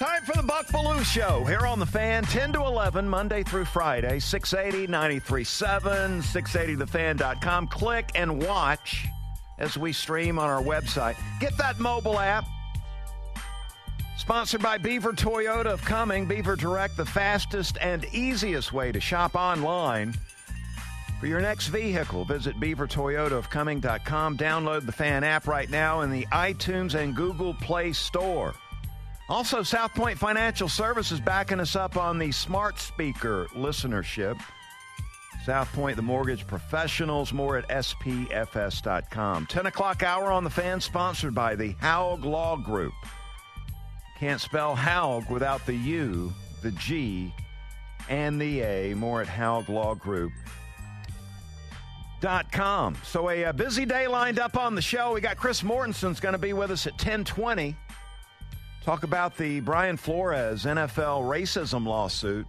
Time for the Buck Belue Show here on the fan, 10 to 11, Monday through Friday, 680 937, 680thefan.com. Click and watch as we stream on our website. Get that mobile app. Sponsored by Beaver Toyota of Cumming, Beaver Direct, the fastest and easiest way to shop online. For your next vehicle, visit beavertoyotaofcumming.com. Download the fan app right now in the iTunes and Google Play Store. Also, South Point Financial Services backing us up on the smart speaker listenership. South Point, the mortgage professionals, more at spfs.com. 10 o'clock hour on the fan, sponsored by the Haug Law Group. Can't spell Haug without the U, the G, and the A. More at Haug Law Group. Dot com. So a, a busy day lined up on the show. We got Chris Mortensen's going to be with us at 1020. Talk about the Brian Flores NFL racism lawsuit.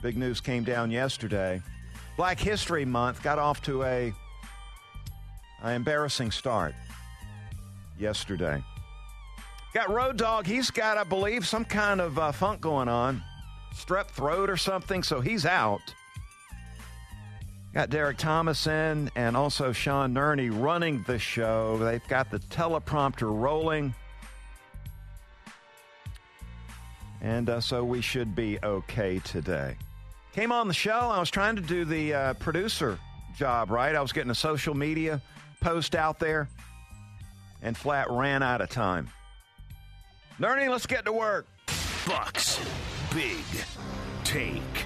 Big news came down yesterday. Black History Month got off to a, a embarrassing start yesterday. Got Road Dog. He's got, I believe, some kind of uh, funk going on, strep throat or something, so he's out. Got Derek Thomas in and also Sean Nerney running the show. They've got the teleprompter rolling. And uh, so we should be okay today. Came on the show. I was trying to do the uh, producer job, right? I was getting a social media post out there and flat ran out of time. Nerney, let's get to work. Bucks. Big take.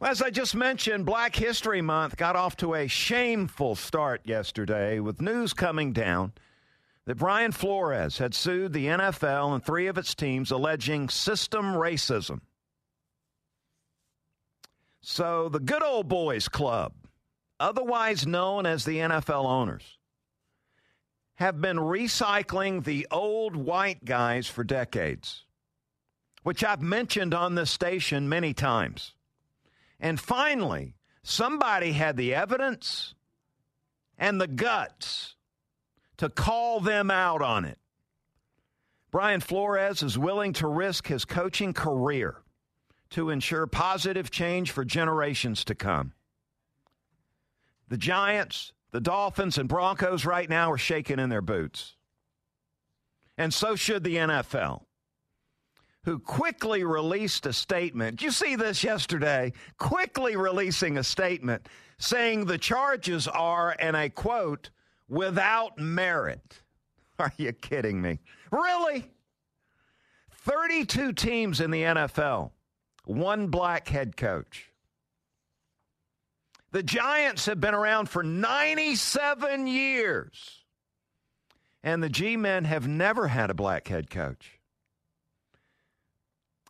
As I just mentioned, Black History Month got off to a shameful start yesterday with news coming down that Brian Flores had sued the NFL and three of its teams alleging system racism. So the Good Old Boys Club, otherwise known as the NFL owners, have been recycling the old white guys for decades, which I've mentioned on this station many times. And finally, somebody had the evidence and the guts to call them out on it. Brian Flores is willing to risk his coaching career to ensure positive change for generations to come. The Giants, the Dolphins, and Broncos right now are shaking in their boots. And so should the NFL, who quickly released a statement. Did you see this yesterday? Quickly releasing a statement saying the charges are, and I quote, without merit. Are you kidding me? Really? 32 teams in the NFL, one black head coach. The Giants have been around for 97 years, and the G men have never had a black head coach.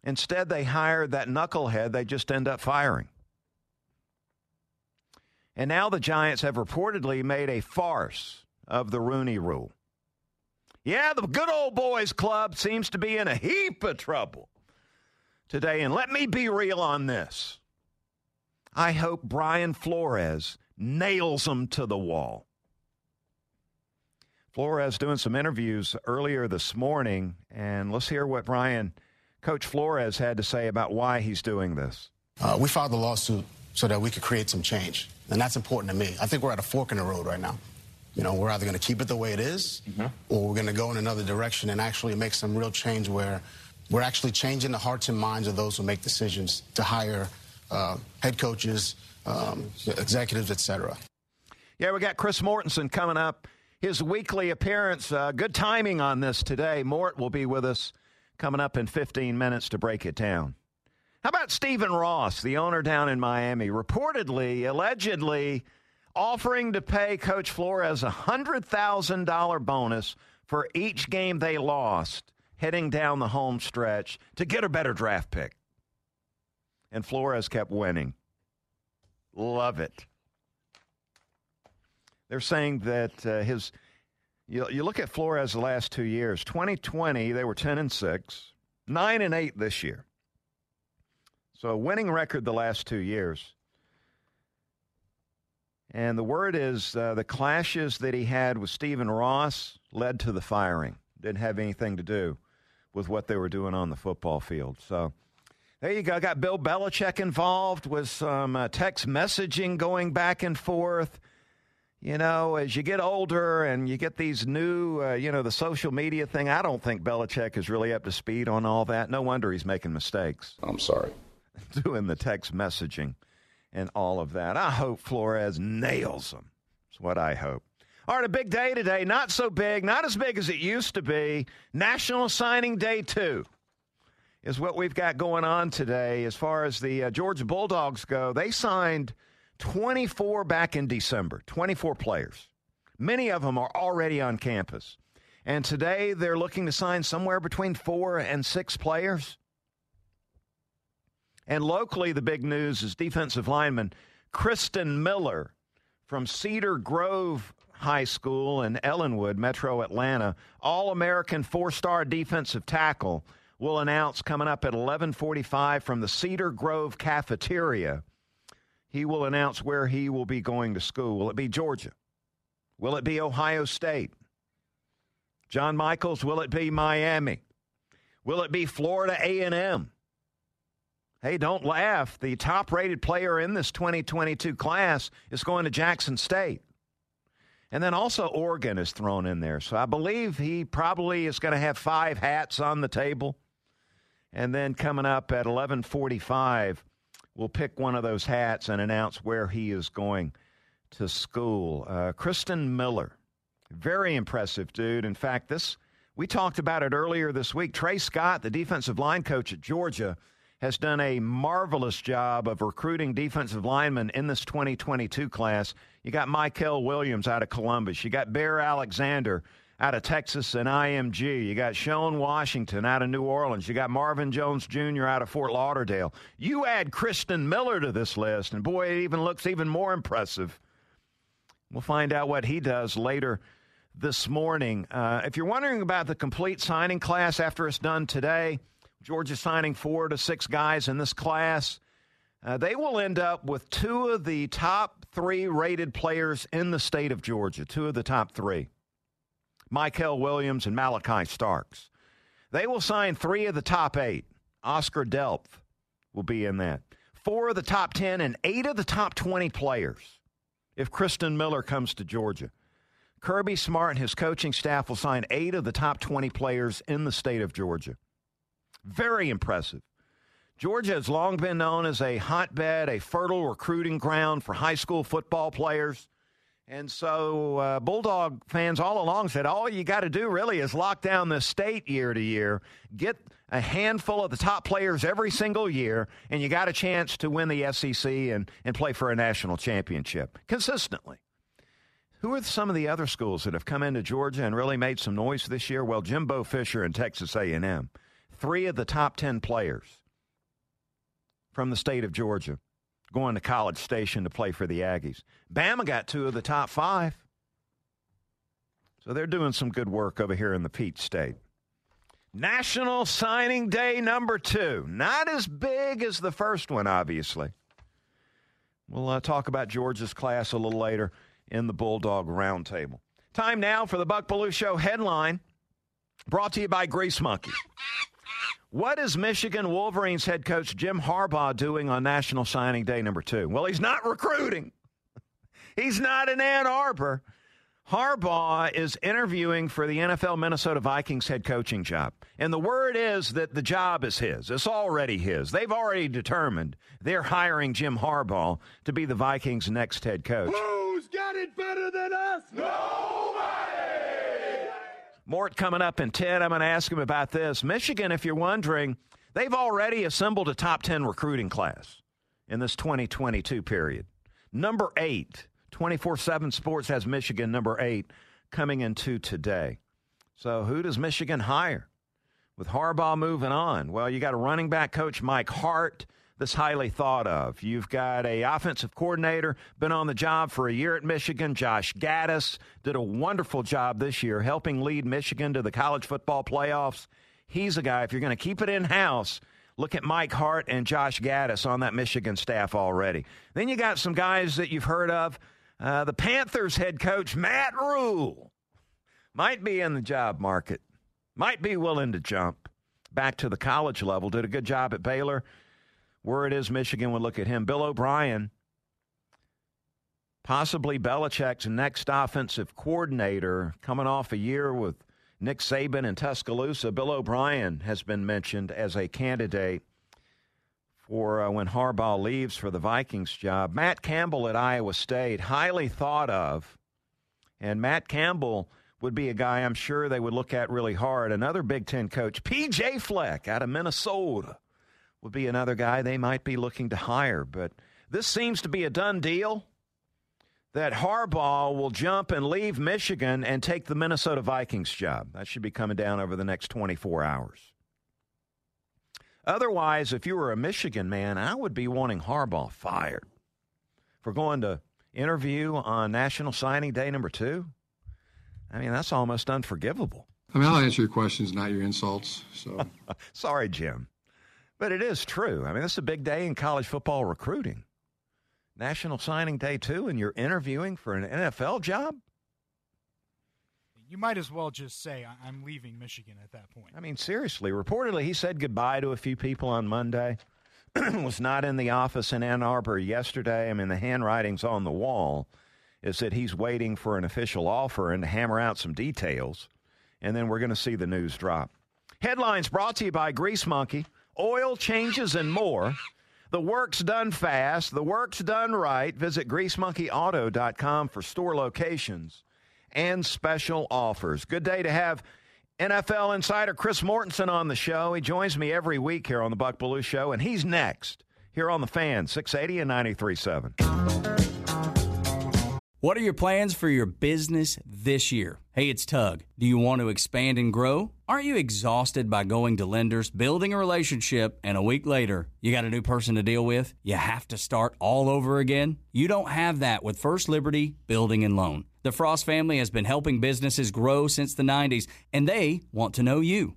Instead, they hire that knucklehead they just end up firing. And now the Giants have reportedly made a farce of the Rooney rule. Yeah, the good old boys club seems to be in a heap of trouble today. And let me be real on this. I hope Brian Flores nails them to the wall. Flores doing some interviews earlier this morning, and let's hear what Brian, Coach Flores, had to say about why he's doing this. Uh, we filed the lawsuit so that we could create some change. And that's important to me. I think we're at a fork in the road right now. you know, we're either going to keep it the way it is, mm-hmm. or we're going to go in another direction and actually make some real change where we're actually changing the hearts and minds of those who make decisions to hire uh, head coaches, um, executives, etc. Yeah, we got Chris Mortensen coming up. His weekly appearance. Uh, good timing on this today. Mort will be with us coming up in 15 minutes to break it down. How about Stephen Ross, the owner down in Miami, reportedly, allegedly offering to pay Coach Flores a $100,000 bonus for each game they lost heading down the home stretch to get a better draft pick. And Flores kept winning. Love it. They're saying that uh, his you, you look at Flores the last two years. 2020 they were 10 and 6, 9 and 8 this year. So a winning record the last two years. And the word is uh, the clashes that he had with Stephen Ross led to the firing. Didn't have anything to do with what they were doing on the football field. So there you go. Got Bill Belichick involved with some uh, text messaging going back and forth. You know, as you get older and you get these new, uh, you know, the social media thing, I don't think Belichick is really up to speed on all that. No wonder he's making mistakes. I'm sorry. Doing the text messaging and all of that. I hope Flores nails them. That's what I hope. All right, a big day today. Not so big, not as big as it used to be. National Signing Day 2 is what we've got going on today. As far as the uh, Georgia Bulldogs go, they signed 24 back in December, 24 players. Many of them are already on campus. And today they're looking to sign somewhere between four and six players. And locally, the big news is defensive lineman Christen Miller from Cedar Grove High School in Ellenwood, Metro Atlanta, All American four star defensive tackle, will announce coming up at 1145 from the Cedar Grove cafeteria. He will announce where he will be going to school. Will it be Georgia? Will it be Ohio State? John Michaels, will it be Miami? Will it be Florida A&M? Hey, don't laugh. The top rated player in this 2022 class is going to Jackson State. And then also Oregon is thrown in there. So I believe he probably is going to have five hats on the table. And then coming up at 1145, we'll pick one of those hats and announce where he is going to school. Uh, Christen Miller, very impressive dude. In fact, this we talked about it earlier this week. Tray Scott, the defensive line coach at Georgia – has done a marvelous job of recruiting defensive linemen in this 2022 class. You got Mykel Williams out of Columbus. You got Bear Alexander out of Texas and IMG. You got Shone Washington out of New Orleans. You got Marvin Jones Jr. out of Fort Lauderdale. You add Christen Miller to this list, and boy, it even looks even more impressive. We'll find out what he does later this morning. Uh, if you're wondering about the complete signing class after it's done today, Georgia signing four to six guys in this class. Uh, they will end up with two of the top three rated players in the state of Georgia, two of the top three Mykel Williams and Malachi Starks. They will sign three of the top eight. Oscar Delp will be in that. Four of the top 10 and eight of the top 20 players if Christen Miller comes to Georgia. Kirby Smart and his coaching staff will sign eight of the top 20 players in the state of Georgia. Very impressive. Georgia has long been known as a hotbed, a fertile recruiting ground for high school football players. And so, uh, Bulldog fans all along said, all you got to do really is lock down the state year to year, get a handful of the top players every single year, and you got a chance to win the SEC and, and play for a national championship consistently. Who are some of the other schools that have come into Georgia and really made some noise this year? Well, Jimbo Fisher and Texas A&M three of the top 10 players from the state of Georgia going to College Station to play for the Aggies. Bama got two of the top five. So they're doing some good work over here in the Peach State. National Signing Day number two. Not as big as the first one, obviously. We'll uh, talk about Georgia's class a little later in the Bulldog Roundtable. Time now for the Buck Belue Show headline, brought to you by Grease Monkey. What is Michigan Wolverines head coach Jim Harbaugh doing on National Signing Day number two? Well, he's not recruiting. he's not in Ann Arbor. Harbaugh is interviewing for the NFL Minnesota Vikings head coaching job. And the word is that the job is his. It's already his. They've already determined they're hiring Jim Harbaugh to be the Vikings' next head coach. Who's got it better than us? Nobody! Mort coming up in 10. I'm going to ask him about this. Michigan, if you're wondering, they've already assembled a top 10 recruiting class in this 2022 period. Number eight 24 7 Sports has Michigan number eight coming into today. So, who does Michigan hire? With Harbaugh moving on, well, you got a running back coach, Mike Hart, that's highly thought of. You've got a offensive coordinator, been on the job for a year at Michigan, Josh Gattis, did a wonderful job this year helping lead Michigan to the college football playoffs. He's a guy, if you're going to keep it in house, Look at Mike Hart and Josh Gattis on that Michigan staff already. Then you got some guys that you've heard of uh, the Panthers head coach, Matt Rhule, might be in the job market, might be willing to jump back to the college level. Did a good job at Baylor. Word it is Michigan would look at him. Bill O'Brien, possibly Belichick's next offensive coordinator, coming off a year with Nick Saban in Tuscaloosa. Bill O'Brien has been mentioned as a candidate for uh, when Harbaugh leaves for the Vikings job. Matt Campbell at Iowa State, highly thought of. And Matt Campbell would be a guy I'm sure they would look at really hard. Another Big Ten coach, PJ Fleck out of Minnesota, would be another guy they might be looking to hire. But this seems to be a done deal that Harbaugh will jump and leave Michigan and take the Minnesota Vikings job. That should be coming down over the next 24 hours. Otherwise, if you were a Michigan man, I would be wanting Harbaugh fired for going to interview on National Signing Day number two. I mean, that's almost unforgivable. I mean, I'll answer your questions, not your insults. So, sorry, Jim, but it is true. I mean, this is a big day in college football recruiting. National Signing Day two, and you're interviewing for an NFL job. You might as well just say, I'm leaving Michigan at that point. I mean, seriously. Reportedly, he said goodbye to a few people on Monday. was not in the office in Ann Arbor yesterday. I mean, the handwriting's on the wall is that he's waiting for an official offer and to hammer out some details. And then we're going to see the news drop. Headlines brought to you by Grease Monkey. Oil changes and more. The work's done fast. The work's done right. Visit greasemonkeyauto.com for store locations and special offers. Good day to have NFL insider Chris Mortensen on the show. He joins me every week here on the Buck Belue Show, and he's next here on the Fan 680 and 93.7. What are your plans for your business this year? Hey, it's Tug. Do you want to expand and grow? Aren't you exhausted by going to lenders, building a relationship, and a week later, you got a new person to deal with? You have to start all over again? You don't have that with First Liberty Building and Loan. The Frost family has been helping businesses grow since the 90s, and they want to know you.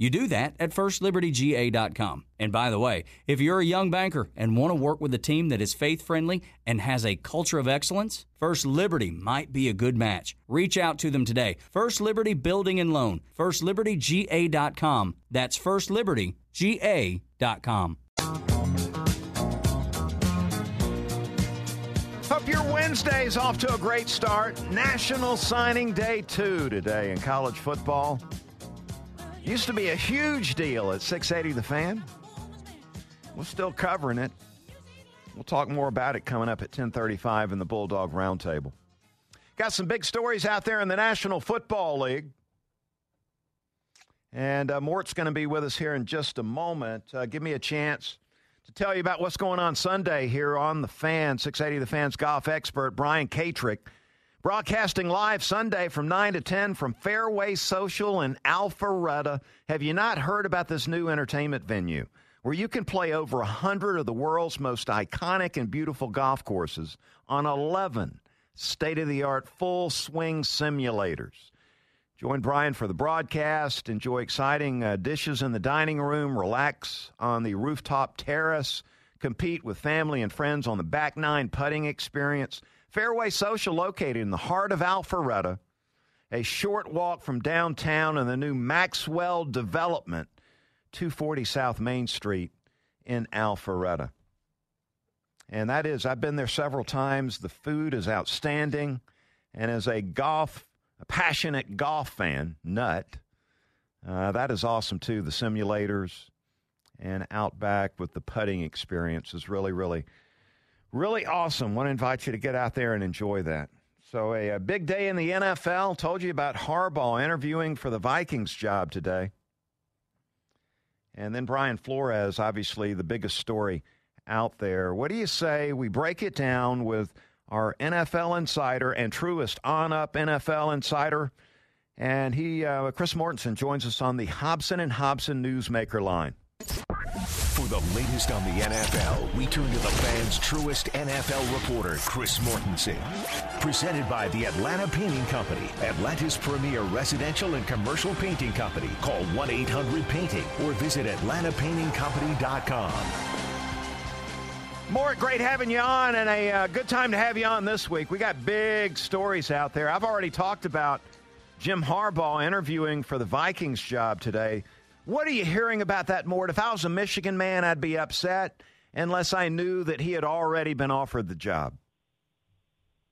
You do that at firstlibertyga.com. And by the way, if you're a young banker and want to work with a team that is faith friendly and has a culture of excellence, First Liberty might be a good match. Reach out to them today. First Liberty Building and Loan, firstlibertyga.com. That's firstlibertyga.com. Hope your Wednesday's off to a great start. National Signing Day 2 today in college football. Used to be a huge deal at 680 The Fan. We're still covering it. We'll talk more about it coming up at 1035 in the Bulldog Roundtable. Got some big stories out there in the National Football League. And uh, Mort's going to be with us here in just a moment. Uh, give me a chance to tell you about what's going on Sunday here on The Fan. 680 The Fan's golf expert, Brian Katrek Broadcasting live Sunday from 9 to 10 from Fairway Social in Alpharetta. Have you not heard about this new entertainment venue where you can play over 100 of the world's most iconic and beautiful golf courses on 11 state of the art full swing simulators? Join Brian for the broadcast. Enjoy exciting uh, dishes in the dining room. Relax on the rooftop terrace compete with family and friends on the back nine putting experience. Fairway Social located in the heart of Alpharetta, a short walk from downtown and the new Maxwell development, 240 South Main Street in Alpharetta. And that is, I've been there several times. The food is outstanding. And as a golf, a passionate golf fan, nut, uh, that is awesome too. The simulators and Outback with the putting experience is really, really, really awesome. Want to invite you to get out there and enjoy that. So, a, a big day in the NFL. Told you about Harbaugh interviewing for the Vikings job today. And then Brian Flores, obviously the biggest story out there. What do you say we break it down with our NFL insider and truest on up NFL insider? And he, uh, Chris Mortensen, joins us on the Hobson and Hobson Newsmaker line. For the latest on the NFL, we turn to the fans' truest NFL reporter, Chris Mortensen. Presented by the Atlanta Painting Company, Atlanta's premier residential and commercial painting company. Call 1 800 Painting or visit AtlantaPaintingCompany.com. Mort, great having you on, and a uh, good time to have you on this week. We got big stories out there. I've already talked about Jim Harbaugh interviewing for the Vikings job today. What are you hearing about that, Mort? If I was a Michigan man, I'd be upset unless I knew that he had already been offered the job.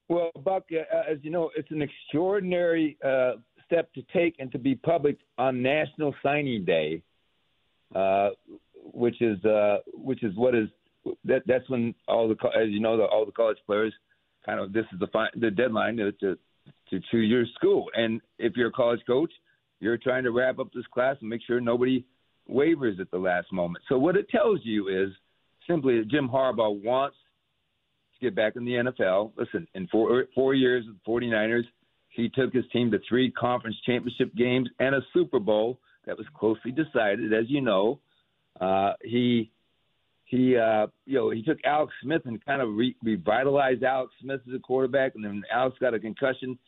Well, Buck, uh, as you know, it's an extraordinary uh, step to take and to be public on National Signing Day, uh, which is uh, which is what is that that's when all the as you know the, all the college players kind of this is the fi- the deadline to, to to choose your school, and if you're a college coach you're trying to wrap up this class and make sure nobody wavers at the last moment. So what it tells you is simply that Jim Harbaugh wants to get back in the NFL. Listen, in four four years with the 49ers, he took his team to three conference championship games and a Super Bowl that was closely decided, as you know. Uh, he he uh, you know he took Alex Smith and kind of re- revitalized Alex Smith as a quarterback, and then Alex got a concussion.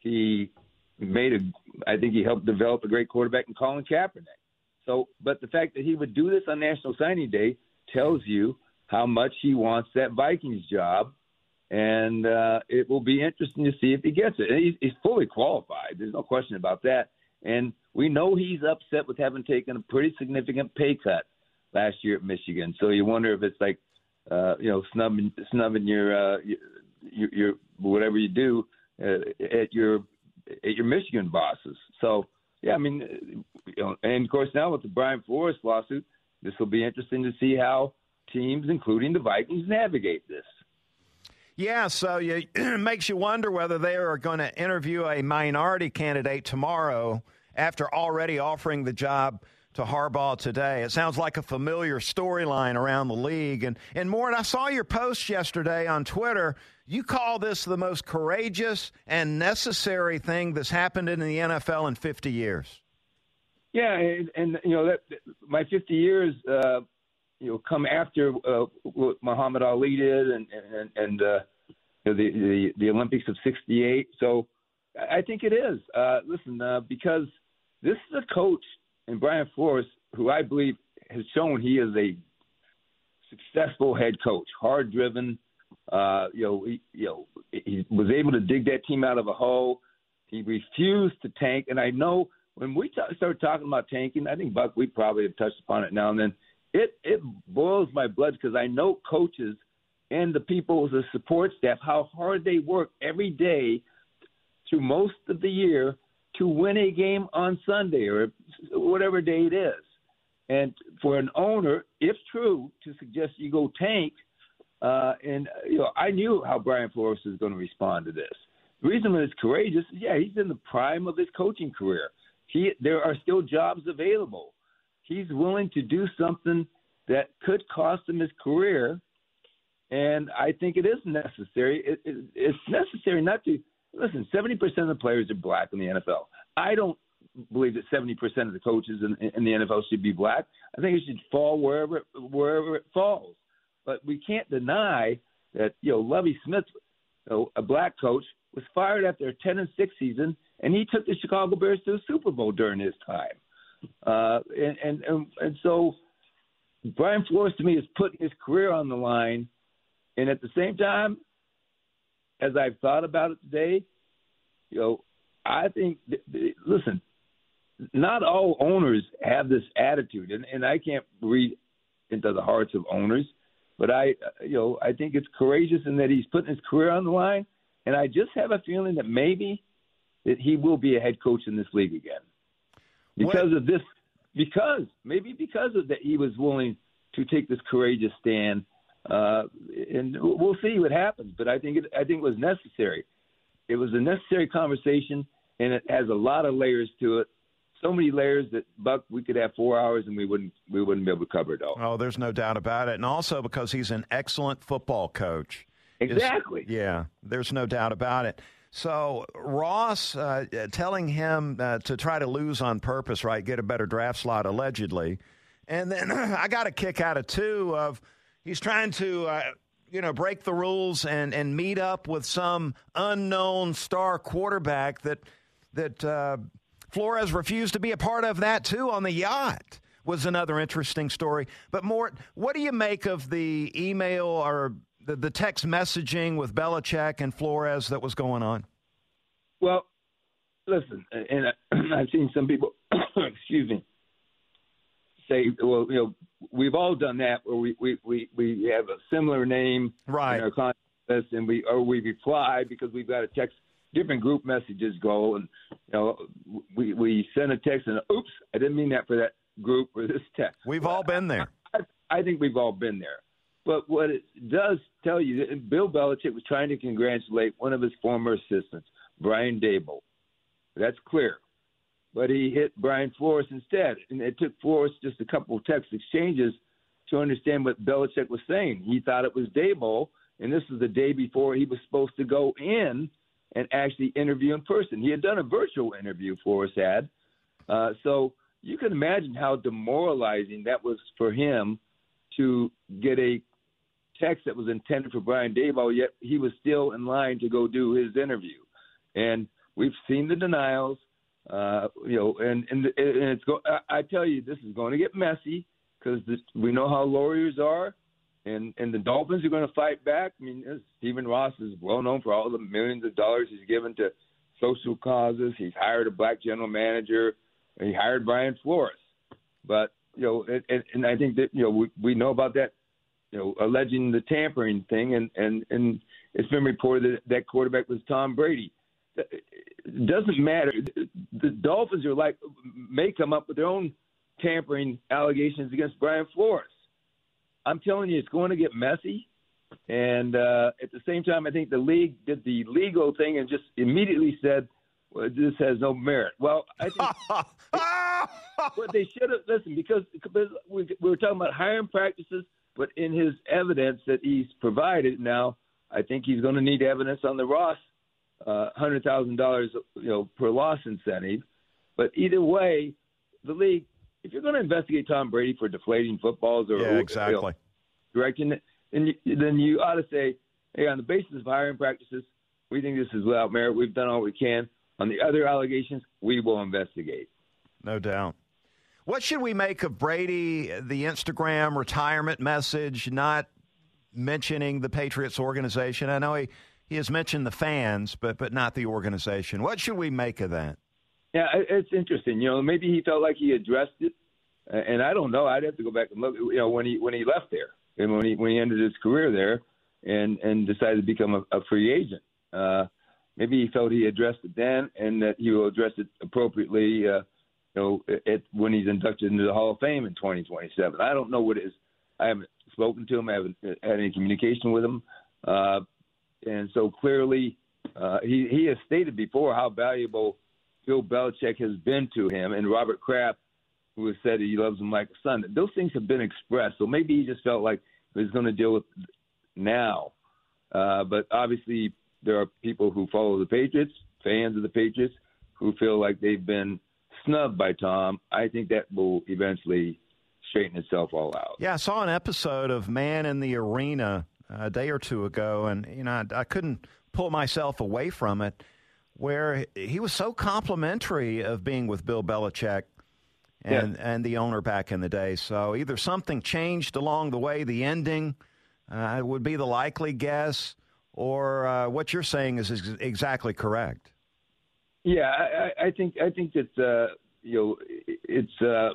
He made a, I think he helped develop a great quarterback in Colin Kaepernick. So, but the fact that he would do this on National Signing Day tells you how much he wants that Vikings job, and uh, it will be interesting to see if he gets it. He's, he's fully qualified. There's no question about that. And we know he's upset with having taken a pretty significant pay cut last year at Michigan. So you wonder if it's like, uh, you know, snubbing, snubbing your, uh, your, your whatever you do uh, at your at your Michigan bosses. So yeah, I mean, you know, and of course now with the Brian Flores lawsuit, this will be interesting to see how teams, including the Vikings, navigate this. Yeah, so you, it makes you wonder whether they are going to interview a minority candidate tomorrow after already offering the job to Harbaugh today. It sounds like a familiar storyline around the league. And, and Mort, and I saw your post yesterday on Twitter. You call this the most courageous and necessary thing that's happened in the NFL in 50 years. Yeah, and, and you know that my 50 years, uh, you know, come after uh, what Muhammad Ali did, and and and uh, the, the the Olympics of '68. So I think it is. Uh, listen, uh, because this is a coach and Brian Flores, who I believe has shown he is a successful head coach, hard driven. Uh, you know, he, you know, he was able to dig that team out of a hole. He refused to tank, and I know when we t- started talking about tanking, I think Buck, we probably have touched upon it now and then. It it boils my blood because I know coaches and the people, the support staff, how hard they work every day through most of the year to win a game on Sunday or whatever day it is. And for an owner, if true, to suggest you go tank, uh, and you know, I knew how Brian Flores was going to respond to this. The reason it's courageous is, yeah, he's in the prime of his coaching career. He, there are still jobs available. He's willing to do something that could cost him his career, and I think it is necessary. It, it, it's necessary not to listen, 70% of the players are black in the NFL. I don't believe that 70% of the coaches in, in the NFL should be black. I think it should fall wherever wherever it falls. But we can't deny that you know Lovie Smith, you know, a black coach, was fired after a 10 and 6 season, and he took the Chicago Bears to the Super Bowl during his time. Uh, and, and and and so Brian Flores to me is putting his career on the line, and at the same time, as I've thought about it today, you know, I think. Listen, not all owners have this attitude, and, and I can't read into the hearts of owners, but I, you know, I think it's courageous in that he's putting his career on the line, and I just have a feeling that maybe that he will be a head coach in this league again because what? of this, because maybe because of that he was willing to take this courageous stand, uh, and we'll see what happens. But I think it, I think it was necessary. It was a necessary conversation, and it has a lot of layers to it so many layers that Buck we could have four hours and we wouldn't we wouldn't be able to cover it all. Oh, there's no doubt about it, and also because he's an excellent football coach. Exactly. yeah, there's no doubt about it. So Ross uh, telling him uh, to try to lose on purpose, right? Get a better draft slot, allegedly, and then I got a kick out of two of he's trying to. Uh, you know, break the rules and, and meet up with some unknown star quarterback that that uh, Flores refused to be a part of that too on the yacht. Was another interesting story. But Mort, what do you make of the email or the, the text messaging with Belichick and Flores that was going on? Well, listen, and I've seen some people, excuse me, say, well, you know, we've all done that where we we we, we have a similar name right. in our contact list, and we or we reply because we've got a text different group messages go, and you know, we we send a text and oops, I didn't mean that for that group or this text. We've all been there. I, I think we've all been there. But what it does tell you, Bill Belichick was trying to congratulate one of his former assistants, Brian Daboll. That's clear. But he hit Brian Flores instead, and it took Flores just a couple of text exchanges to understand what Belichick was saying. He thought it was Daboll, and this was the day before he was supposed to go in and actually interview in person. He had done a virtual interview for us, had. Uh, so you can imagine how demoralizing that was for him to get a text that was intended for Brian Daboll, yet he was still in line to go do his interview. And we've seen the denials, uh, you know, and and, and it's go. I, I tell you, this is going to get messy because we know how lawyers are and and the Dolphins are going to fight back. I mean, Stephen Ross is well known for all the millions of dollars he's given to social causes. He's hired a black general manager. He hired Brian Flores, but you know, and, and I think that you know we we know about that, you know, alleging the tampering thing, and and and it's been reported that that quarterback was Tom Brady. It doesn't matter. The Dolphins are like may come up with their own tampering allegations against Brian Flores I'm telling you, it's going to get messy. And uh, at the same time, I think the league did the legal thing and just immediately said, well, "This has no merit." Well, I think what they should have listened because, because we, we were talking about hiring practices, but in his evidence that he's provided now, I think he's going to need evidence on the Ross uh, hundred thousand dollars, you know, per loss incentive. But either way, the league if you're going to investigate Tom Brady for deflating footballs or yeah, exactly you know, directing it, then you, then you ought to say, hey, on the basis of hiring practices, we think this is without merit. We've done all we can. On the other allegations, we will investigate. No doubt. What should we make of Brady, the Instagram retirement message, not mentioning the Patriots organization? I know he, he has mentioned the fans, but but not the organization. What should we make of that? Yeah, it's interesting. You know, maybe he felt like he addressed it, and I don't know. I'd have to go back and look. You know, when he when he left there and when he when he ended his career there, and and decided to become a, a free agent. Uh, maybe he felt he addressed it then, and that he will address it appropriately. Uh, you know, at, when he's inducted into the Hall of Fame in 2027. I don't know what it is. I haven't spoken to him. I haven't had any communication with him, uh, and so clearly, uh, he he has stated before how valuable Bill Belichick has been to him, and Robert Kraft, who has said he loves him like a son. Those things have been expressed. So maybe he just felt like he was going to deal with now. Uh, but obviously, there are people who follow the Patriots, fans of the Patriots, who feel like they've been snubbed by Tom. I think that will eventually straighten itself all out. Yeah, I saw an episode of Man in the Arena a day or two ago, and you know I, I couldn't pull myself away from it where he was so complimentary of being with Bill Belichick. and yeah. and the owner back in the day. So either something changed along the way, the ending uh, would be the likely guess, or uh, what you're saying is, is exactly correct. Yeah, I, I think I think that uh, you know it's uh,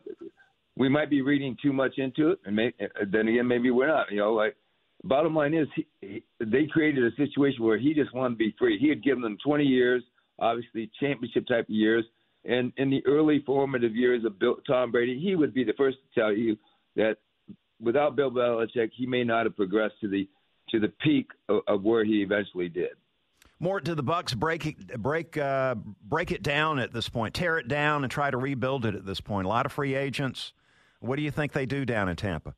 we might be reading too much into it, and may, then again maybe we're not. You know, like bottom line is he, he, they created a situation where he just wanted to be free. He had given them 20 years, obviously championship type of years, and in the early formative years of Bill, Tom Brady, he would be the first to tell you that without Bill Belichick, he may not have progressed to the to the peak of, of where he eventually did. More to the Bucs break break uh, break it down at this point, tear it down, and try to rebuild it at this point. A lot of free agents. What do you think they do down in Tampa?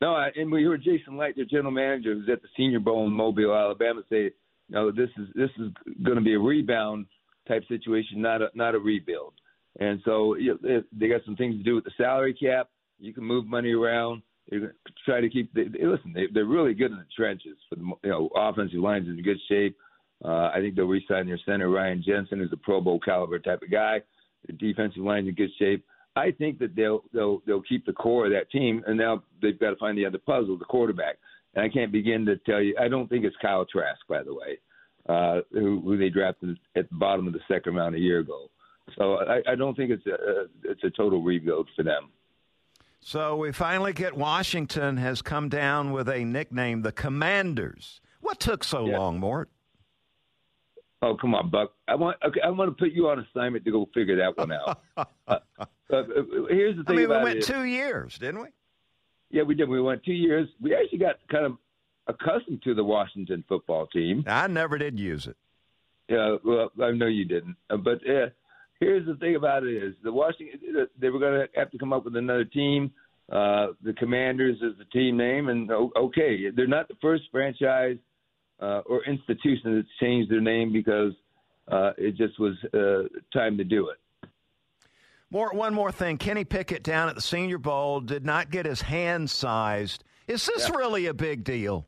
No, and we heard Jason Licht, their general manager, who's at the Senior Bowl in Mobile, Alabama, say, "No, this is this is going to be a rebound type situation, not a not a rebuild." And so you know, they got some things to do with the salary cap. You can move money around. You try to keep. They, listen, they, they're really good in the trenches. For the you know, offensive lines in good shape. Uh, I think they'll re-sign their center Ryan Jensen, who's a Pro Bowl caliber type of guy. The defensive line's in good shape. I think that they'll they'll they'll keep the core of that team, and now they've got to find the other puzzle, the quarterback. And I can't begin to tell you. I don't think it's Kyle Trask, by the way, uh, who, who they drafted at the bottom of the second round a year ago. So I, I don't think it's a it's a total rebuild for them. So we finally get Washington has come down with a nickname, the Commanders. What took so yeah. long, Mort? Oh come on, Buck! I want okay, I want to put you on assignment to go figure that one out. uh, uh, here's the thing. I mean, we went it. two years, didn't we? Yeah, we did. We went two years. We actually got kind of accustomed to the Washington football team. I never did use it. Yeah, well, I know you didn't. Uh, but uh, here's the thing about it: is the Washington they were going to have to come up with another team. Uh, the Commanders is the team name, and okay, they're not the first franchise uh, or institution that's changed their name because uh, it just was uh, time to do it. Mort, one more thing. Kenny Pickett down at the Senior Bowl did not get his hand sized. Is this yeah. really a big deal?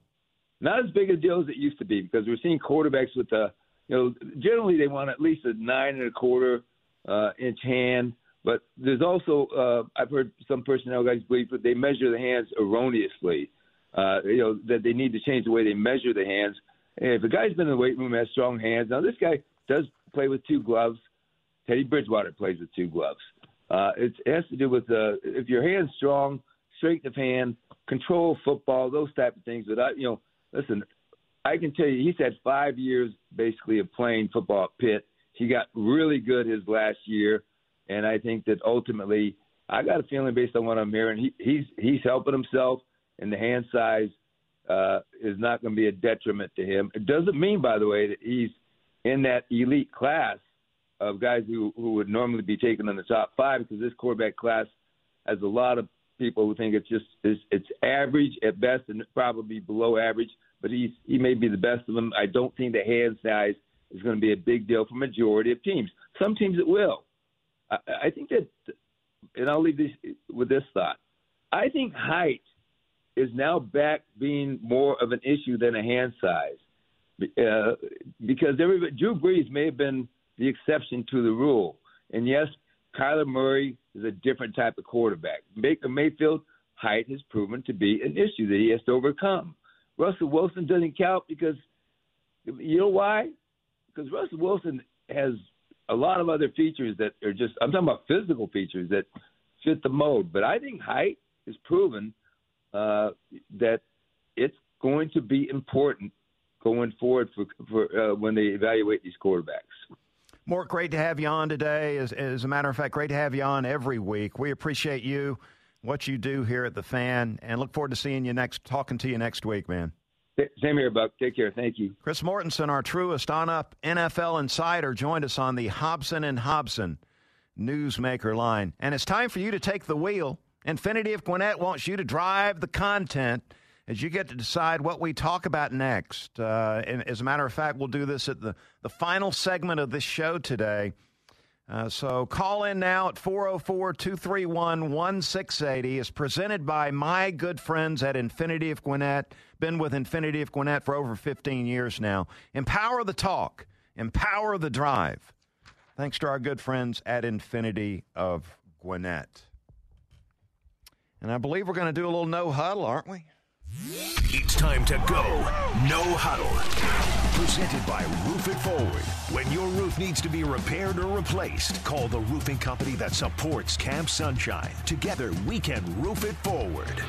Not as big a deal as it used to be because we're seeing quarterbacks with a, you know, generally they want at least a nine and a quarter uh, inch hand. But there's also, uh, I've heard some personnel guys believe that they measure the hands erroneously uh, you know, that they need to change the way they measure the hands. And if a guy's been in the weight room has strong hands, now this guy does play with two gloves. Teddy Bridgewater plays with two gloves. Uh, it has to do with uh, if your hand's strong, strength of hand, control football, those type of things. But I, you know, listen, I can tell you, he's had five years basically of playing football at Pitt. He got really good his last year, and I think that ultimately, I got a feeling based on what I'm hearing, he, he's he's helping himself and the hand size uh, is not going to be a detriment to him. It doesn't mean, by the way, that he's in that elite class of guys who, who would normally be taken in the top five because this quarterback class has a lot of people who think it's just it's, it's average at best and probably below average. But he's he may be the best of them. I don't think the hand size is going to be a big deal for majority of teams. Some teams it will. I, I think that, and I'll leave this with this thought. I think height is now back being more of an issue than a hand size. Uh, because everybody, Drew Brees may have been the exception to the rule. And yes, Kyler Murray is a different type of quarterback. Baker Mayfield, height has proven to be an issue that he has to overcome. Russell Wilson doesn't count because you know why? Because Russell Wilson has a lot of other features that are just I'm talking about physical features that fit the mode. But I think height is proven uh, that it's going to be important going forward for, for uh, when they evaluate these quarterbacks. Mort, great to have you on today. As, as, a matter of fact, great to have you on every week. We appreciate you, what you do here at the Fan, and look forward to seeing you next, talking to you next week, man. Same here, Buck. Take care. Thank you. Chris Mortensen, our truest on-up NFL insider, joined us on the Hobson and Hobson Newsmaker line, and it's time for you to take the wheel. Infiniti of Gwinnett wants you to drive the content as you get to decide what we talk about next. Uh, and as a matter of fact, we'll do this at the, the final segment of this show today. Uh, so call in now at 404 231 1680. It's presented by my good friends at Infiniti of Gwinnett. Been with Infiniti of Gwinnett for over 15 years now. Empower the talk, empower the drive. Thanks to our good friends at Infiniti of Gwinnett. And I believe we're going to do a little no huddle, aren't we? It's time to go. No huddle. Presented by Roof It Forward. When your roof needs to be repaired or replaced, call the roofing company that supports Camp Sunshine. Together, we can roof it forward.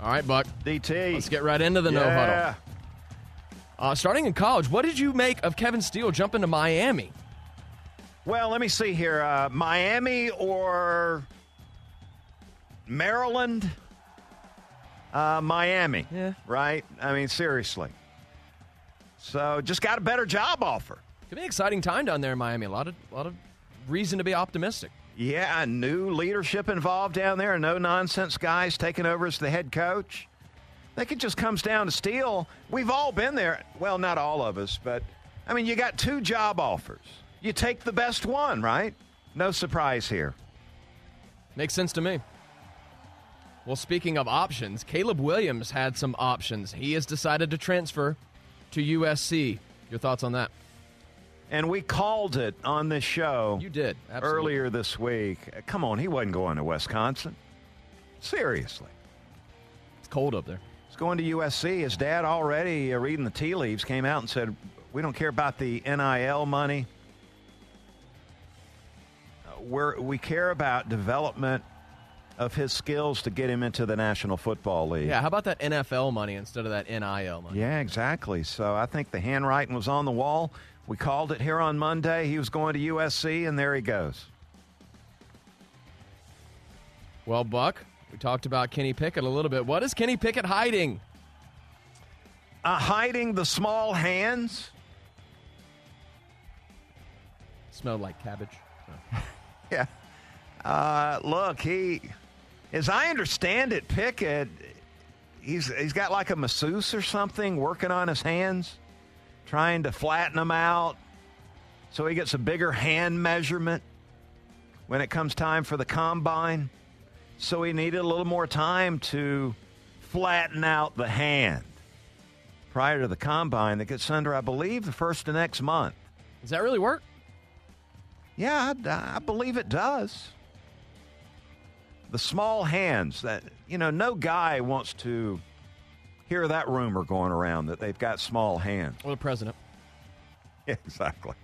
All right, Buck. DT. Let's get right into the no huddle. Uh, starting in college, what did you make of Kevin Steele jumping to Miami? Well, let me see here. Uh, Miami or Maryland? Uh, Miami. Yeah. Right? I mean, seriously. So just got a better job offer. Could be an exciting time down there in Miami. A lot of, lot of reason to be optimistic. Yeah, new leadership involved down there, no nonsense guys taking over as the head coach. I think it just comes down to steel. We've all been there. Well, not all of us, but I mean, you got two job offers. You take the best one, right? No surprise here. Makes sense to me. Well, speaking of options, Caleb Williams had some options. He has decided to transfer to USC. Your thoughts on that? And we called it on this show You did absolutely. earlier this week. Come on, he wasn't going to Wisconsin. Seriously. It's cold up there. He's going to USC. His dad already, uh, reading the tea leaves, came out and said, We don't care about the NIL money. We're, we care about development of his skills to get him into the National Football League. Yeah, how about that NFL money instead of that NIL money? Yeah, exactly. So I think the handwriting was on the wall. We called it here on Monday. He was going to USC, and there he goes. Well, Buck, we talked about Kenny Pickett a little bit. What is Kenny Pickett hiding? Uh, hiding the small hands. Smelled like cabbage. Yeah. Uh, look, he, as I understand it, Pickett, he's he's got like a masseuse or something working on his hands, trying to flatten them out, so he gets a bigger hand measurement when it comes time for the combine. So he needed a little more time to flatten out the hand prior to the combine that gets under, I believe, the first of next month. Does that really work? Yeah, I, I believe it does. The small hands that, you know, no guy wants to hear that rumor going around that they've got small hands. Or the president? exactly.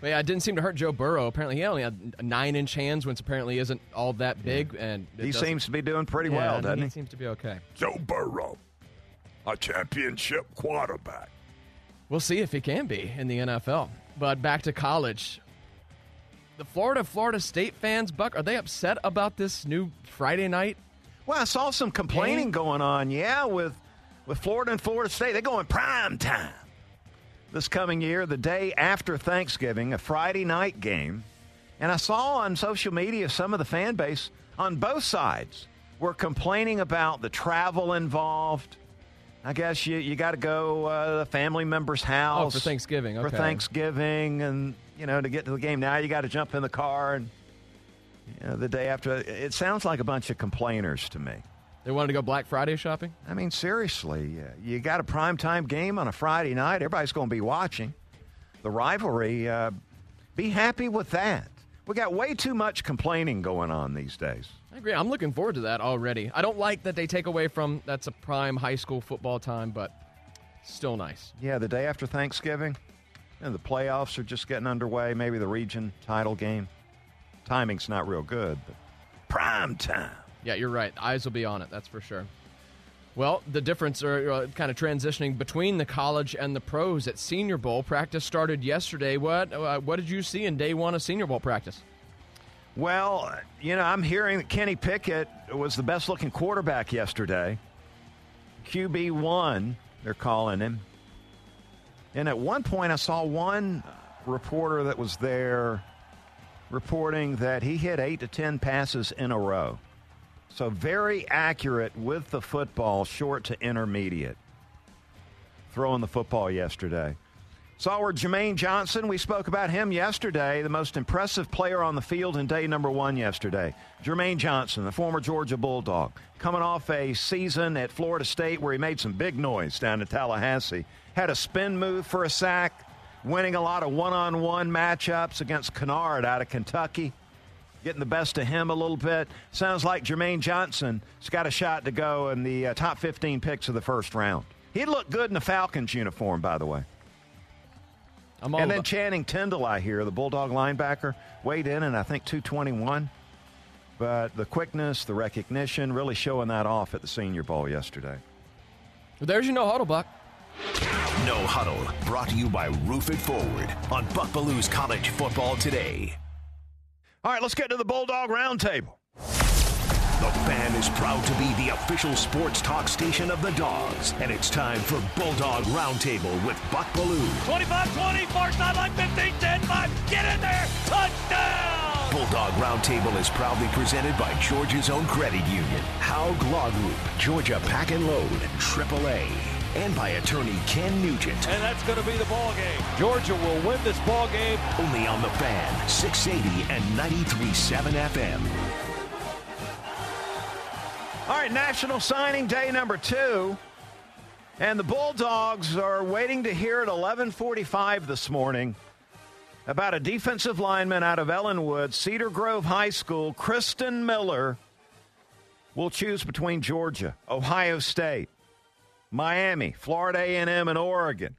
But yeah, it didn't seem to hurt Joe Burrow. Apparently, he only had nine inch hands, which apparently isn't all that big. And He doesn't- seems to be doing pretty Yeah, well, doesn't he he? seems to be okay. Joe Burrow, a championship quarterback. We'll see if he can be in the NFL. But back to college. The Florida Florida State fans, Buck, are they upset about this new Friday night? Well, I saw some complaining Game? going on, yeah, with with Florida and Florida State. They're going prime time this coming year, the day after Thanksgiving, a Friday night game. And I saw on social media some of the fan base on both sides were complaining about the travel involved. I guess you, you got to go uh, to the family member's house Oh, for Thanksgiving, For. Thanksgiving, and you know to get to the game. Now you got to jump in the car and you know, the day after. It sounds like a bunch of complainers to me. They wanted to go Black Friday shopping? I mean, seriously, you got a primetime game on a Friday night. Everybody's going to be watching the rivalry. Uh, be happy with that. We got way too much complaining going on these days. I agree. I'm looking forward to that already. I don't like that they take away from that's a prime high school football time, but still nice. Yeah, the day after Thanksgiving, and the playoffs are just getting underway. Maybe the region title game. Timing's not real good, but prime time. Yeah, you're right. Eyes will be on it. That's for sure. Well, the difference are uh, kind of transitioning between the college and the pros at Senior Bowl. Practice started yesterday. What uh, what did you see in day one of Senior Bowl practice? Well, you know, I'm hearing that Kenny Pickett was the best looking quarterback yesterday. QB1, they're calling him. And at one point, I saw one reporter that was there reporting that he hit eight to 10 passes in a row. So very accurate with the football, short to intermediate. Throwing the football yesterday. Where Jermaine Johnson, we spoke about him yesterday, the most impressive player on the field in day number one yesterday. Jermaine Johnson, the former Georgia Bulldog, coming off a season at Florida State where he made some big noise down in Tallahassee. Had a spin move for a sack, winning a lot of one on one matchups against Kinnard out of Kentucky. getting the best of him a little bit. Sounds like Jermaine Johnson has got a shot to go in the uh, top 15 picks of the first round. He'd look good in the Falcons uniform, by the way. I'm and then about- Channing Tindall, I hear, the Bulldog linebacker, weighed in and I think 221. But the quickness, the recognition, really showing that off at the Senior Bowl yesterday. There's your no huddle, Buck. No Huddle, brought to you by Roof It Forward on Buck Belue's College Football Today. All right, let's get to the Bulldog Roundtable. The fan is proud to be the official sports talk station of the Dogs, and it's time for Bulldog Roundtable with Buck Belue. 25 20, far sideline 15 10 5. Get in there. Touchdown. Bulldog Roundtable is proudly presented by Georgia's own credit union, Haug Law Group, Georgia Pack and Load, AAA, and by attorney Ken Nugent. And that's going to be the ball game. Georgia will win this ball game. Only on the fan, 680 and 93.7 FM. Right, National Signing Day number two. And the Bulldogs are waiting to hear at 1145 this morning about a defensive lineman out of Ellenwood, Cedar Grove High School, Christen Miller, will choose between Georgia, Ohio State, Miami, Florida A&M, and Oregon.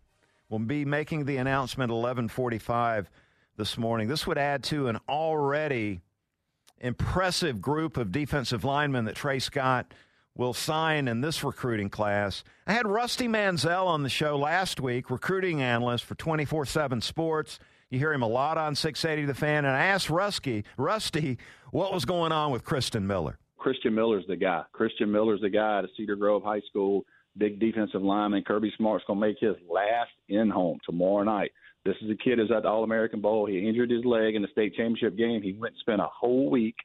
Will be making the announcement 1145 this morning. This would add to an already impressive group of defensive linemen that Tray Scott will sign in this recruiting class. I had Rusty Mansell on the show last week, recruiting analyst for 24 7 Sports. You hear him a lot on 680 The Fan. And I asked Rusty, Rusty what was going on with Christen Miller. Christian Miller's the guy. Christian Miller's the guy at Cedar Grove High School, big defensive lineman. Kirby Smart's going to make his last in home tomorrow night. This is a kid who's at the All American Bowl. He injured his leg in the state championship game. He went and spent a whole week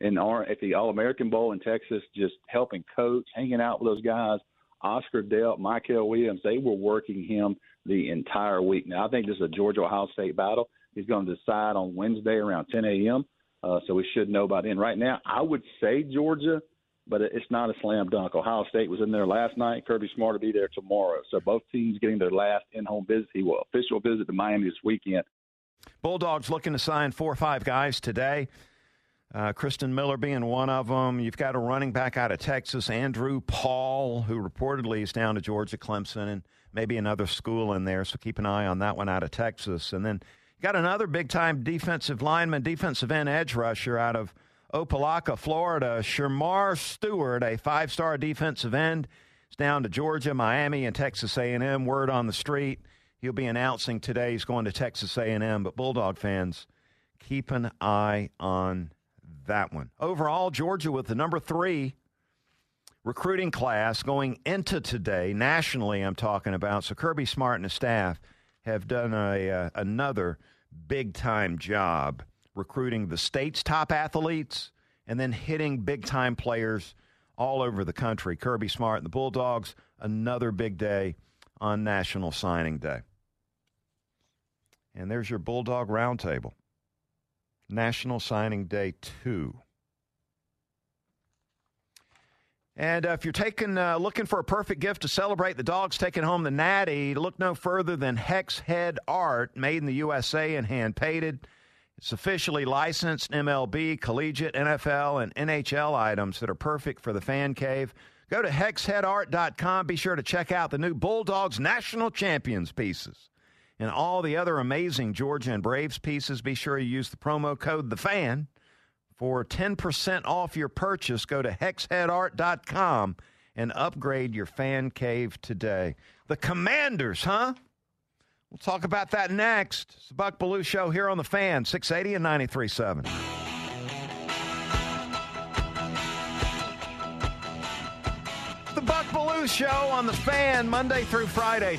in our, at the All American Bowl in Texas, just helping coach, hanging out with those guys. Oscar Delp, Mykel Williams, they were working him the entire week. Now, I think this is a Georgia Ohio State battle. He's going to decide on Wednesday around 10 a.m. Uh, so we should know by then. Right now, I would say Georgia, but it's not a slam dunk. Ohio State was in there last night. Kirby Smart will be there tomorrow. So both teams getting their last in-home visit. He will official visit to Miami this weekend. Bulldogs looking to sign four or five guys today. Uh, Christen Miller being one of them. You've got a running back out of Texas, Andrew Paul, who reportedly is down to Georgia, Clemson, and maybe another school in there. So keep an eye on that one out of Texas. And then you got another big time defensive lineman, defensive end edge rusher out of Opa-locka, Florida, Shemar Stewart, a five star defensive end. Is down to Georgia, Miami, and Texas A&M. Word on the street, he'll be announcing today he's going to Texas A&M. But Bulldog fans, keep an eye on that one. Overall, Georgia with the number three recruiting class going into today, nationally, I'm talking about. So Kirby Smart and his staff have done a, uh, another big time job recruiting the state's top athletes and then hitting big time players all over the country. Kirby Smart and the Bulldogs, another big day on National Signing Day. And there's your Bulldog Roundtable. National Signing Day 2. And uh, if you're taking uh, looking for a perfect gift to celebrate the dogs taking home the Natty, look no further than Hex Head Art, made in the USA and hand painted. It's officially licensed MLB, collegiate, NFL, and NHL items that are perfect for the fan cave. Go to hexheadart.com. Be sure to check out the new Bulldogs National Champions pieces and all the other amazing Georgia and Braves pieces. Be sure you use the promo code THEFAN for 10% off your purchase. Go to hexheadart.com and upgrade your fan cave today. The Commanders, huh? We'll talk about that next. It's the Buck Belue Show here on the Fan, 680 and 93.7. The Buck Belue Show on the Fan, Monday through Friday.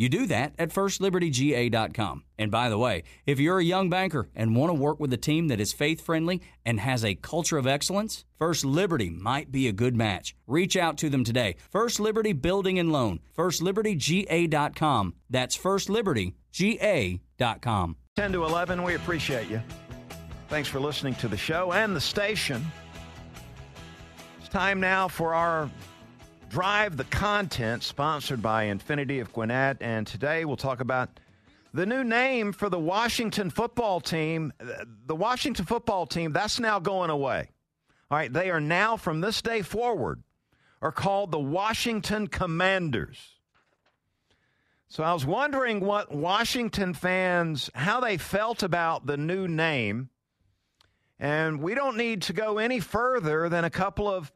You do that at firstlibertyga.com. And by the way, if you're a young banker and want to work with a team that is faith friendly and has a culture of excellence, First Liberty might be a good match. Reach out to them today. First Liberty Building and Loan, firstlibertyga.com. That's firstlibertyga.com. 10 to 11, we appreciate you. Thanks for listening to the show and the station. It's time now for our Drive the Content, sponsored by Infiniti of Gwinnett. And today we'll talk about the new name for the Washington football team. The Washington football team, that's now going away. All right, they are now, from this day forward, are called the Washington Commanders. So I was wondering what Washington fans, how they felt about the new name. And we don't need to go any further than a couple of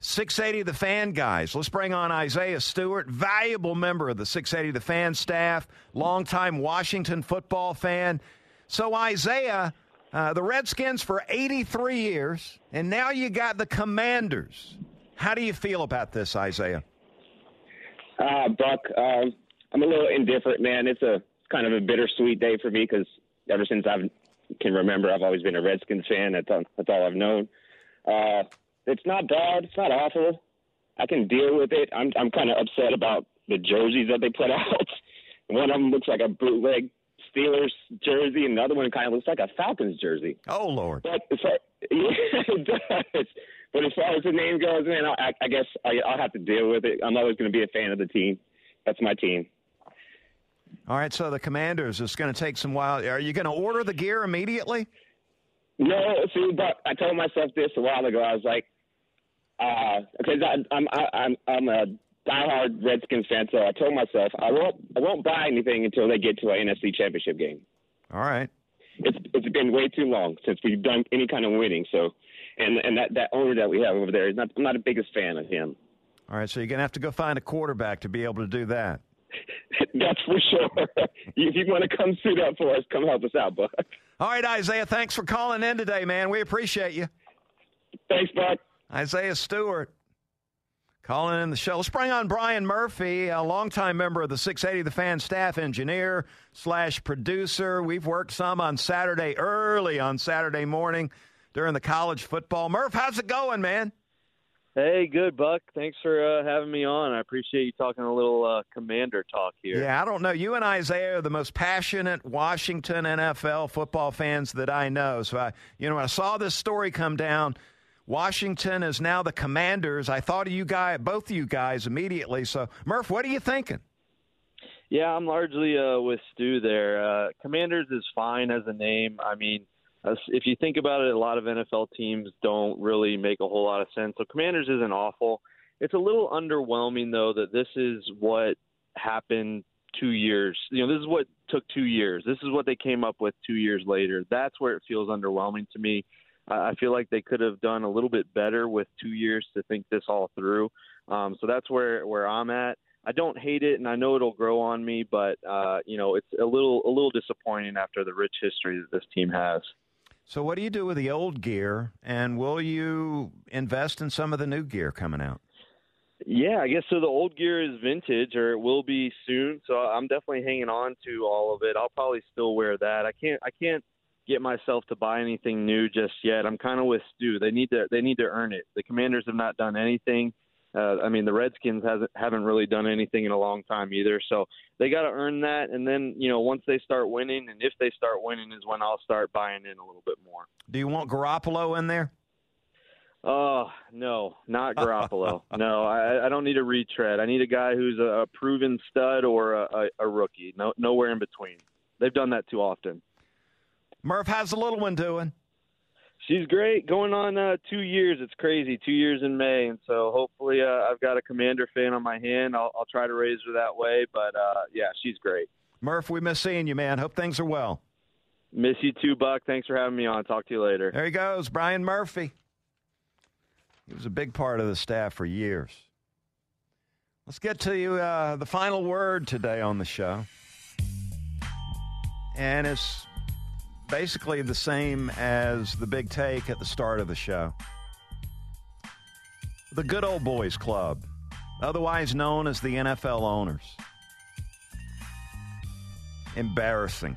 680 The Fan guys. Let's bring on Isiah Stewart, valuable member of the 680 The Fan staff, longtime Washington football fan. So, Isiah, uh, the Redskins for 83 years, and now you got the Commanders. How do you feel about this, Isiah? Uh, Buck, um, I'm a little indifferent, man. It's a kind of a bittersweet day for me because ever since I can remember, I've always been a Redskins fan. That's all, that's all I've known. Uh, it's not bad. It's not awful. I can deal with it. I'm I'm kind of upset about the jerseys that they put out. One of them looks like a bootleg Steelers jersey, and the other one kind of looks like a Falcons jersey. Oh Lord! But as far, yeah, it does. But as far as the name goes, man, I, I guess I, I'll have to deal with it. I'm always going to be a fan of the team. That's my team. All right, so the Commanders is going to take some while. Are you going to order the gear immediately? No, see, but I told myself this a while ago. I was like, because uh, I'm I, I'm I'm a diehard Redskins fan, so I told myself I won't I won't buy anything until they get to an NFC Championship game. All right. It's it's been way too long since we've done any kind of winning. So, and and that that owner that we have over there is not I'm not the biggest fan of him. All right, so you're gonna have to go find a quarterback to be able to do that. That's for sure. if you want to come suit up for us, come help us out, Buck. All right, Isiah, thanks for calling in today, man. We appreciate you. Thanks, Buck. Isiah Stewart calling in the show. Let's bring on Brian Murphy, a longtime member of the 680 The Fan staff engineer slash producer. We've worked some on Saturday, early on Saturday morning during the college football. Murph, how's it going, man? Hey, good, Buck. Thanks for uh, having me on. I appreciate you talking a little uh, commander talk here. Yeah, I don't know. You and Isiah are the most passionate Washington NFL football fans that I know. So, I, you know, I saw this story come down, Washington is now the Commanders. I thought of you guys, both of you guys, immediately. So, Murph, what are you thinking? Yeah, I'm largely uh, with Stu there. Uh, Commanders is fine as a name. I mean, if you think about it, a lot of NFL teams don't really make a whole lot of sense. So Commanders isn't awful. It's a little underwhelming though that this is what happened two years. You know, this is what took two years. This is what they came up with two years later. That's where it feels underwhelming to me. I feel like they could have done a little bit better with two years to think this all through. Um, so that's where where I'm at. I don't hate it, and I know it'll grow on me, but uh, you know, it's a little a little disappointing after the rich history that this team has. So, what do you do with the old gear, and will you invest in some of the new gear coming out? Yeah, I guess so. The old gear is vintage, or it will be soon. So I'm definitely hanging on to all of it. I'll probably still wear that. I can't. I can't get myself to buy anything new just yet. I'm kind of with Stu. They need to. They need to earn it. The Commanders have not done anything. Uh, I mean, the Redskins hasn't haven't really done anything in a long time either. So they got to earn that, and then you know once they start winning, and if they start winning, is when I'll start buying in a little bit more. Do you want Garoppolo in there? Oh no, not Garoppolo. no, I, I don't need a retread. I need a guy who's a, proven stud or a, a, a rookie. No, nowhere in between. They've done that too often. Murph, how's the little one doing? She's great. Going on uh, two years. It's crazy. Two years in May, and so hopefully uh, I've got a Commander fan on my hand. I'll, I'll try to raise her that way. But uh, yeah, she's great. Murph, we miss seeing you, man. Hope things are well. Miss you too, Buck. Thanks for having me on. Talk to you later. There he goes, Brian Murphy. He was a big part of the staff for years. Let's get to you uh, the final word today on the show. And it's basically the same as the big take at the start of the show. The Good Old Boys Club, otherwise known as the NFL owners. Embarrassing.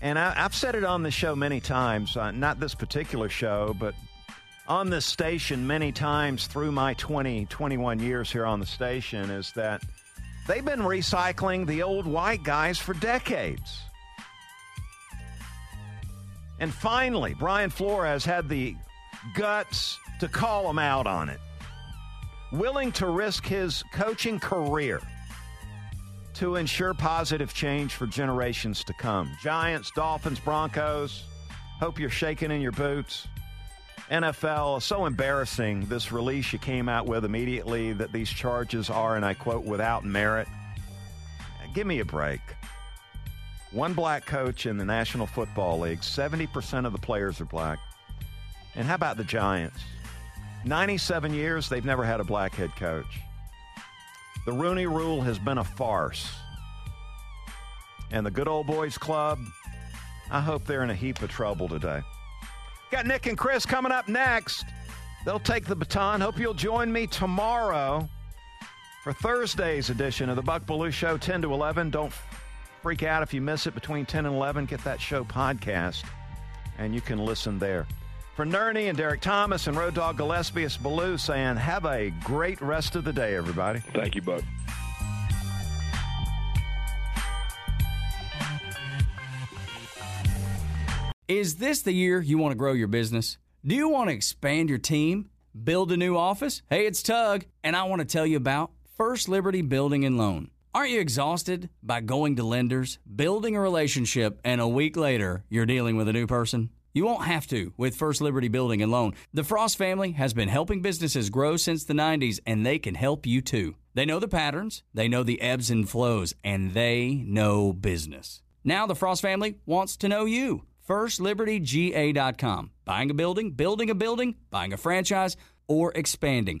And I, have said it on the show many times, uh, not this particular show, but on this station many times through my 20, 21 years here on the station is that they've been recycling the old white guys for decades. And finally, Brian Flores had the guts to call him out on it, willing to risk his coaching career to ensure positive change for generations to come. Giants, Dolphins, Broncos, hope you're shaking in your boots. NFL, so embarrassing this release you came out with immediately that these charges are, and I quote, without merit. Give me a break. One black coach in the National Football League, 70% of the players are black. And how about the Giants? 97 years, they've never had a black head coach. The Rooney Rule has been a farce. And the Good Old Boys Club, I hope they're in a heap of trouble today. Got Nick and Chris coming up next. They'll take the baton. Hope you'll join me tomorrow for Thursday's edition of the Buck Belue Show, 10 to 11. Don't freak out if you miss it between 10 and 11. Get that show podcast, and you can listen there. For Nerney and Derek Thomas and Road Dog Gillespie, it's Belue saying, have a great rest of the day, everybody. Thank you, Buck. Is this the year you want to grow your business? Do you want to expand your team? Build a new office? Hey, it's Tug, and I want to tell you about First Liberty Building and Loan. Aren't you exhausted by going to lenders, building a relationship, and a week later you're dealing with a new person? You won't have to with First Liberty Building and Loan. The Frost family has been helping businesses grow since the 90s, and they can help you too. They know the patterns, they know the ebbs and flows, and they know business. Now the Frost family wants to know you. FirstLibertyGA.com. Buying a building, building a building, buying a franchise, or expanding.